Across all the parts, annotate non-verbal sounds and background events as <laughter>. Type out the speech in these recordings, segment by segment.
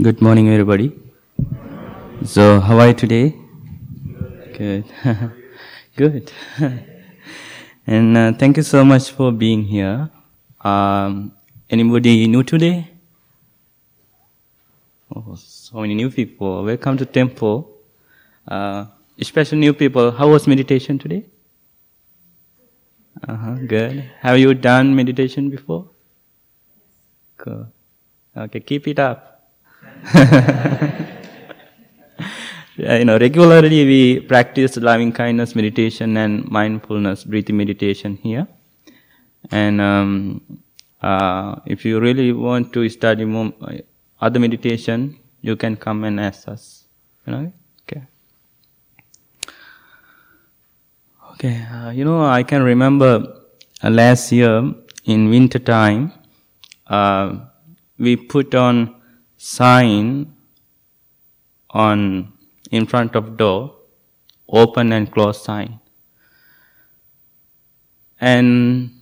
Good morning, everybody. So, how are you today? Good. <laughs> Good. <laughs> and uh, thank you so much for being here. Um, anybody new today? Oh, so many new people. Welcome to temple. Uh, especially new people. How was meditation today? Uh-huh, good. Have you done meditation before? Good. Okay, keep it up. <laughs> you know, regularly we practice loving kindness meditation and mindfulness breathing meditation here. And um, uh, if you really want to study more, uh, other meditation, you can come and ask us. You know, okay. Okay, uh, you know, I can remember uh, last year in winter time, uh, we put on sign on in front of door, open and close sign. And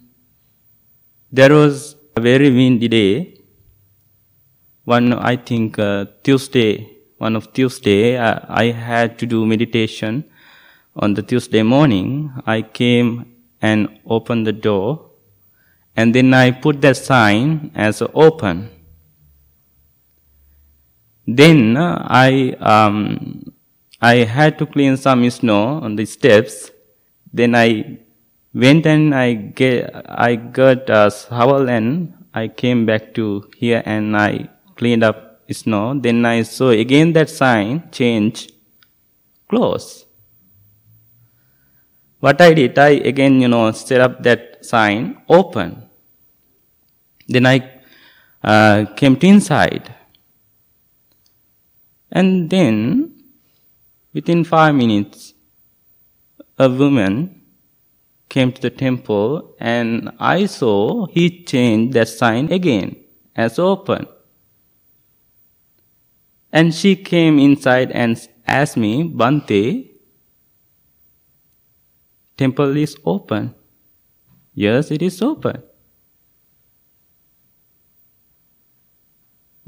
there was a very windy day. One, I think, uh, Tuesday, one of Tuesday, uh, I had to do meditation. On the Tuesday morning, I came and opened the door, and then I put that sign as open. Then uh, I um, I had to clean some snow on the steps. Then I went and I get I got a shovel and I came back to here and I cleaned up snow. Then I saw again that sign change close. What I did, I again you know set up that sign open. Then I uh, came to inside. And then, within five minutes, a woman came to the temple and I saw he changed that sign again as open. And she came inside and asked me, Bhante, temple is open. Yes, it is open.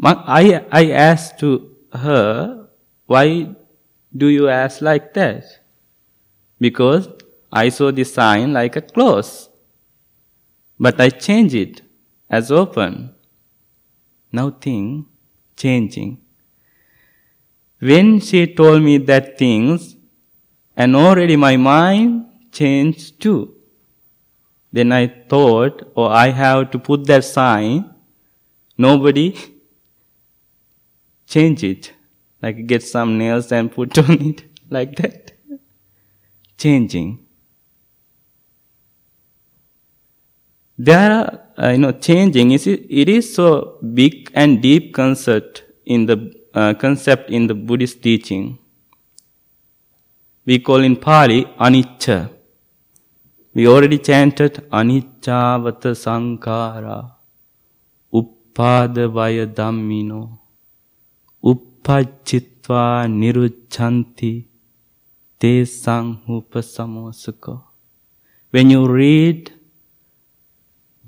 I, I asked to her, Why do you ask like that? Because I saw the sign like a close, but I change it as open. Now think, changing. When she told me that things, and already my mind changed too. Then I thought, oh, I have to put that sign. Nobody change it. Like get some nails and put <laughs> on it like that. Changing. There are, uh, you know, changing is it is so big and deep concept in the uh, concept in the Buddhist teaching. We call in Pali anicca. We already chanted anicca sankhara uppada vaya dhammino When you read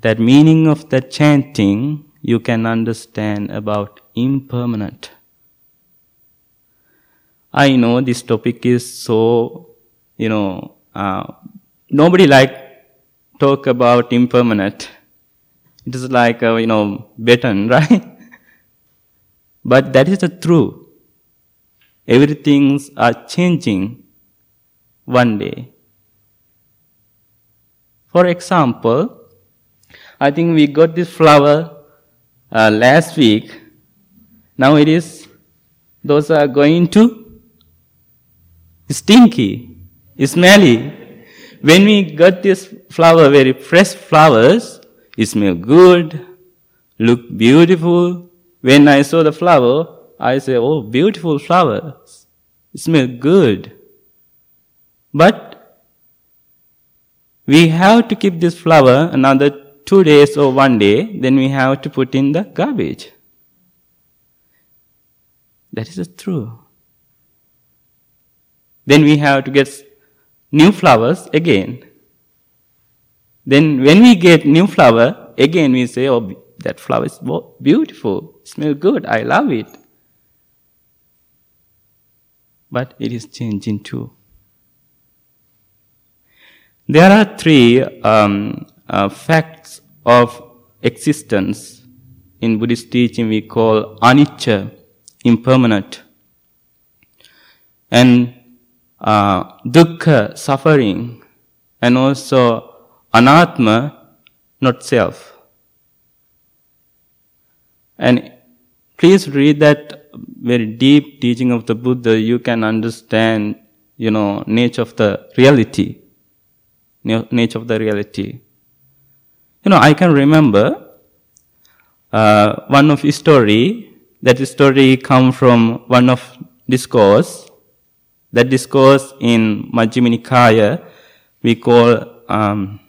that meaning of that chanting, you can understand about impermanent. I know this topic is so, you know, uh, nobody like talk about impermanent. It is like, a, you know, beton, <laughs> right? But that is the truth. Everything's are changing one day. For example, I think we got this flower uh, last week. Now it is, those are going to stinky, smelly. When we got this flower, very fresh flowers, it smell good, look beautiful, when I saw the flower, I say, oh, beautiful flowers. It smells good. But we have to keep this flower another two days or one day, then we have to put in the garbage. That is true. Then we have to get new flowers again. Then when we get new flower, again we say, oh, that flower is beautiful, smell good, I love it. but it is changing too. There are three um, uh, facts of existence in Buddhist teaching we call anicca, impermanent, and uh, dukkha, suffering, and also anatma, not self. And please read that very deep teaching of the Buddha. You can understand, you know, nature of the reality nature of the reality. You know, I can remember uh, one of his story. That story come from one of discourse. That discourse in Majjhima Nikaya we call um,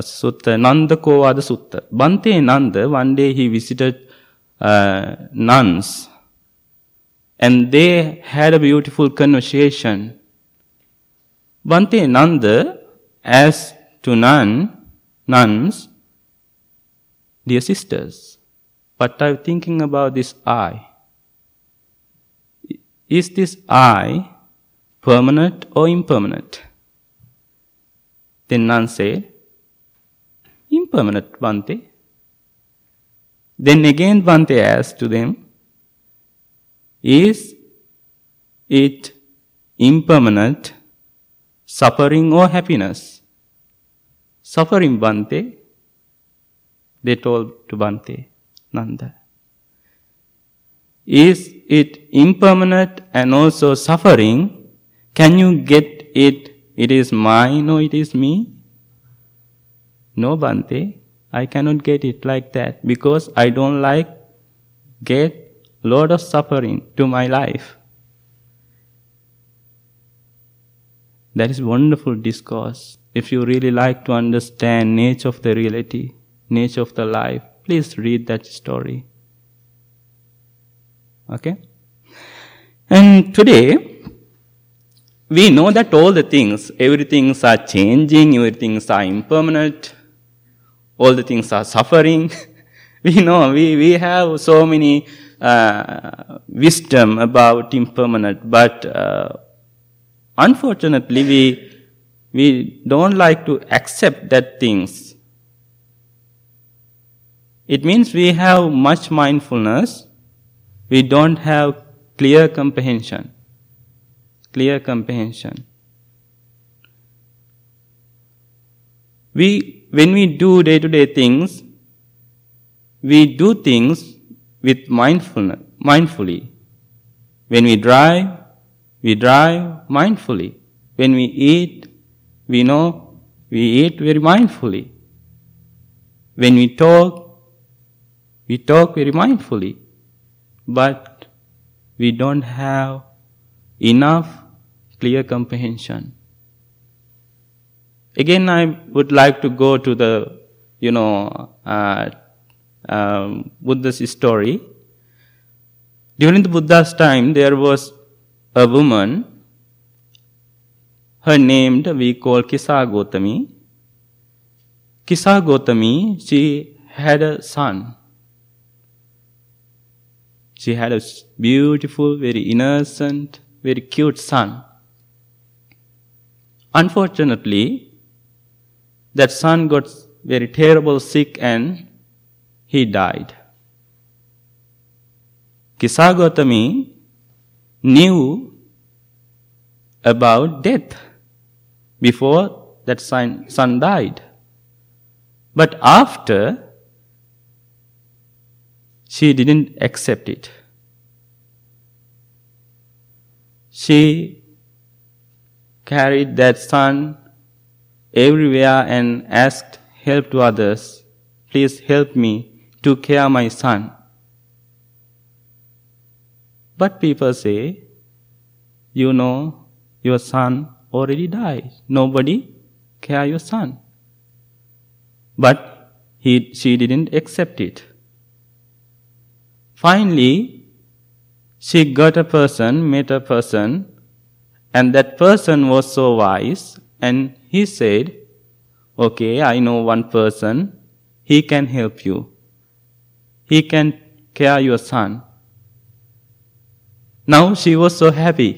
sutta, Nanda Kovada Sutta. Bhante Nanda, one day he visited uh, nuns and they had a beautiful conversation. Bhante Nanda as to none, nuns, dear sisters, but I'm thinking about this I. Is this I permanent or impermanent? Then nun said, Impermanent, Bhante. Then again Bhante asked to them, Is it impermanent, suffering or happiness? suffering Bhante, they told to Bhante, Nanda. Is it impermanent and also suffering? Can you get it? It is mine or it is me? No, Bhante, I cannot get it like that because I don't like get lot of suffering to my life. That is wonderful discourse if you really like to understand nature of the reality, nature of the life, please read that story. Okay? And today, we know that all the things, everything are changing, everything are impermanent, all the things are suffering. <laughs> we know, we, we have so many uh, wisdom about impermanent, but uh, unfortunately we we don't like to accept that things. It means we have much mindfulness, we don't have clear comprehension. Clear comprehension. We, when we do day to day things, we do things with mindfulness, mindfully. When we drive, we drive mindfully. When we eat, we know we eat very mindfully. When we talk, we talk very mindfully. But we don't have enough clear comprehension. Again, I would like to go to the, you know, uh, um, Buddha's story. During the Buddha's time, there was a woman her name we call Kisa Gotami. Kisa Gotami, she had a son. She had a beautiful, very innocent, very cute son. Unfortunately, that son got very terrible sick and he died. Kisa Gotami knew about death before that son, son died. But after, she didn't accept it. She carried that son everywhere and asked help to others. Please help me to care my son. But people say, you know, your son already died. Nobody care your son. But he, she didn't accept it. Finally, she got a person, met a person, and that person was so wise, and he said, Okay, I know one person, he can help you. He can care your son. Now she was so happy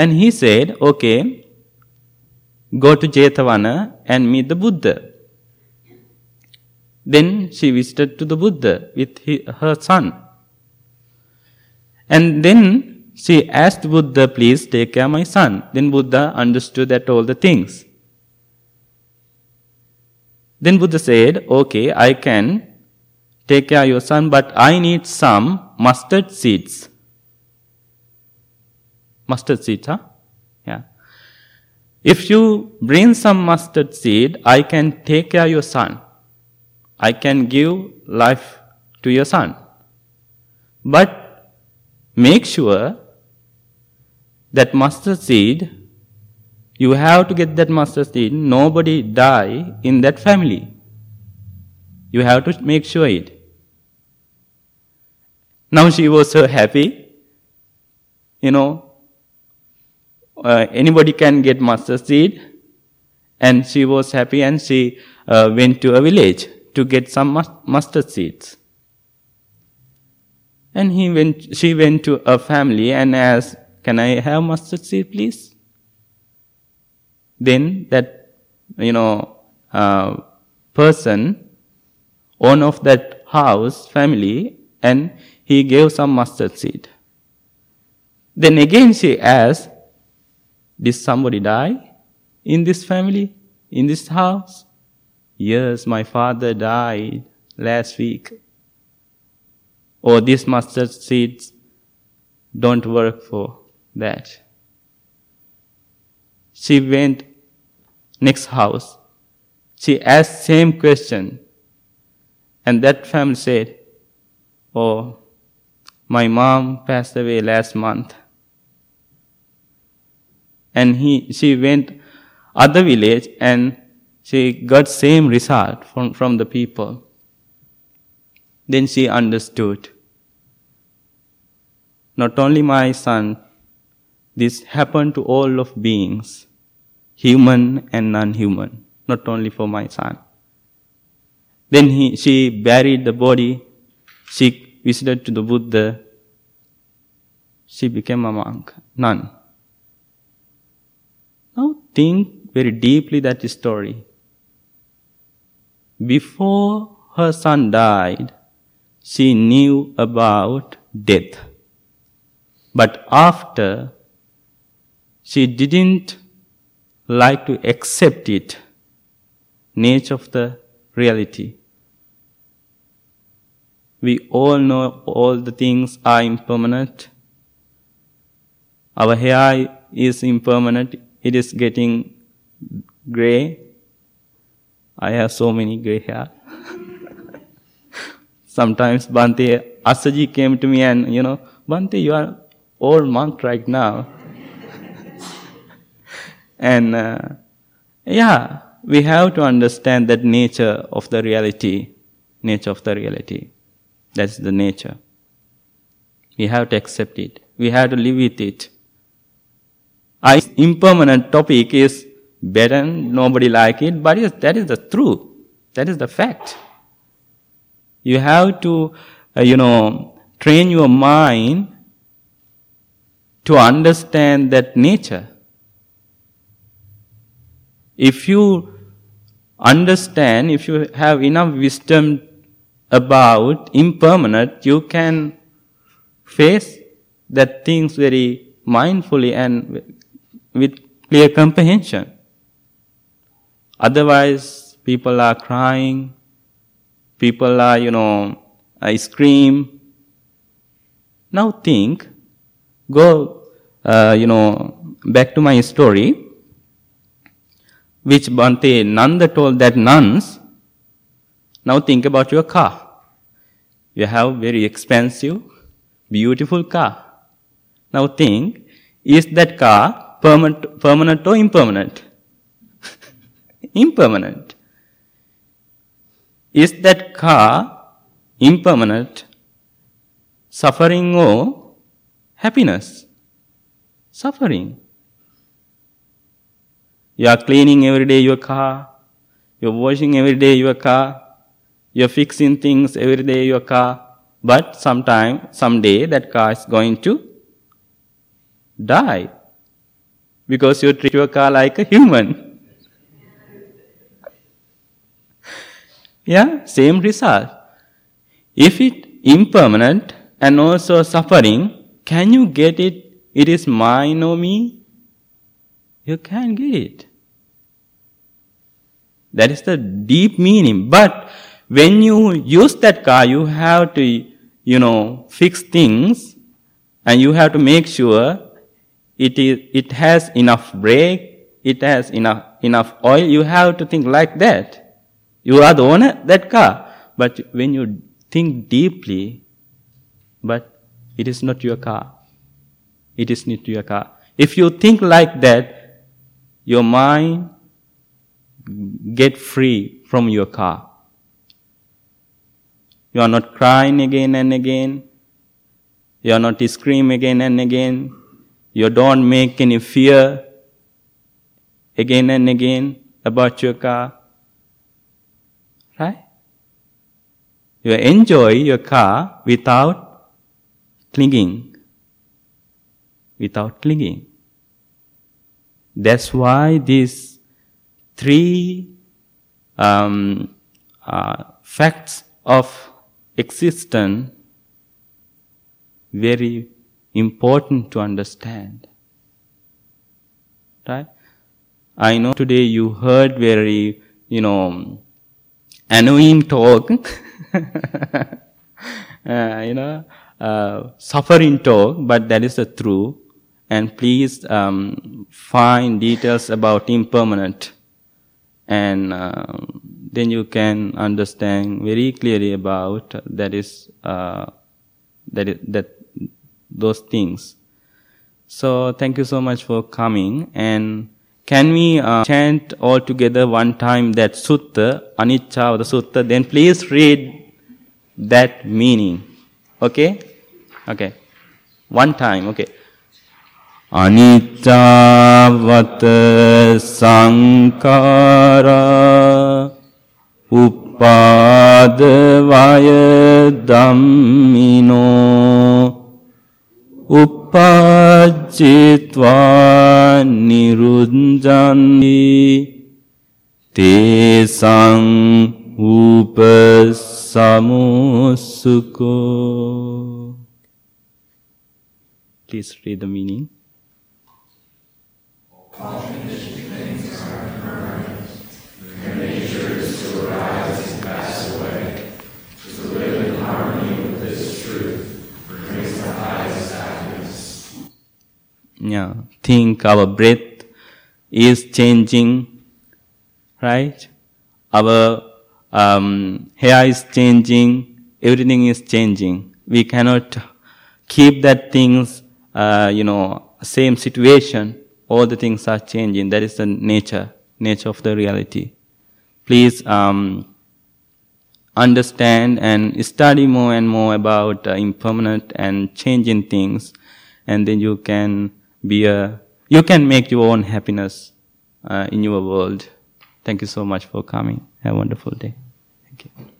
And he said, okay, go to Jetavana and meet the Buddha. Then she visited to the Buddha with her son. And then she asked Buddha, please take care of my son. Then Buddha understood that all the things. Then Buddha said, okay, I can take care of your son, but I need some mustard seeds. Mustard seeds, huh? Yeah. If you bring some mustard seed, I can take care of your son. I can give life to your son. But make sure that mustard seed, you have to get that mustard seed, nobody die in that family. You have to make sure it. Now she was so happy. You know, uh, anybody can get mustard seed. And she was happy and she uh, went to a village to get some mustard seeds. And he went, she went to a family and asked, Can I have mustard seed, please? Then that, you know, uh, person, owner of that house, family, and he gave some mustard seed. Then again she asked, Did somebody die in this family, in this house? Yes, my father died last week. Or oh, these mustard seeds don't work for that. She went next house. She asked same question. And that family said, Oh, my mom passed away last month. And he, she went other village and she got same result from, from the people. Then she understood. Not only my son, this happened to all of beings, human and non-human, not only for my son. Then he, she buried the body, she visited to the Buddha, she became a monk, nun. Now think very deeply that story. Before her son died, she knew about death. But after, she didn't like to accept it, nature of the reality. We all know all the things are impermanent. Our hair is impermanent, it is getting gray, I have so many gray hair. <laughs> Sometimes Bhante Asaji came to me and, you know, Bhante, you are old monk right now. And uh, yeah, we have to understand that nature of the reality, nature of the reality. That's the nature. We have to accept it. We have to live with it. Our impermanent topic is better, nobody like it, but yes, that is the truth. That is the fact. You have to, uh, you know, train your mind to understand that nature. If you understand, if you have enough wisdom about impermanent, you can face that things very mindfully and with clear comprehension. Otherwise, people are crying, people are, you know, I scream. Now think, go, uh, you know, back to my story, which Bhante Nanda told that nuns, now think about your car. You have very expensive, beautiful car. Now think, is that car permanent, permanent or impermanent? <laughs> impermanent. Is that car impermanent, suffering or happiness? Suffering. You are cleaning every day your car, you're washing every day your car, you're fixing things every day your car, but sometime, someday that car is going to die. because you treat your car like a human. <laughs> yeah, same result. If it impermanent and also suffering, can you get it? It is mine or me? You can't get it. That is the deep meaning. But when you use that car, you have to, you know, fix things and you have to make sure it is, it has enough brake, it has enough, enough oil. You have to think like that. You are the owner that car. But when you think deeply, but it is not your car. It is not your car. If you think like that, your mind get free from your car. You are not crying again and again. You are not screaming again and again. You don't make any fear again and again about your car. Right? You enjoy your car without clinging. Without clinging. That's why these three um, uh, facts of existence very important to understand. Right? I know today you heard very, you know, annoying talk, <laughs> uh, you know, uh, suffering talk, but that is the truth. And please um, find details about impermanent, and um, then you can understand very clearly about that is uh, that is, that those things. So thank you so much for coming and can we uh, chant all together one time that sutta, anicca or the sutta, then please read that meaning. Okay? Okay. One time, okay. අනිච්චාවත සංකාරා උපාද වය ධම්මිනෝ උපජ්ජිත්වා නිරුද්ධන්ති තේසං උපසමුසුකෝ Please read the meaning. All things are nature is and away. Harmony with this truth brings the highest happiness. yeah, think our breath is changing, right? Our um, hair is changing, everything is changing. We cannot keep that things, uh, you know, same situation. All the things are changing. That is the nature, nature of the reality. Please um, understand and study more and more about uh, impermanent and changing things, and then you can be a, you can make your own happiness uh, in your world. Thank you so much for coming. Have a wonderful day. Thank you.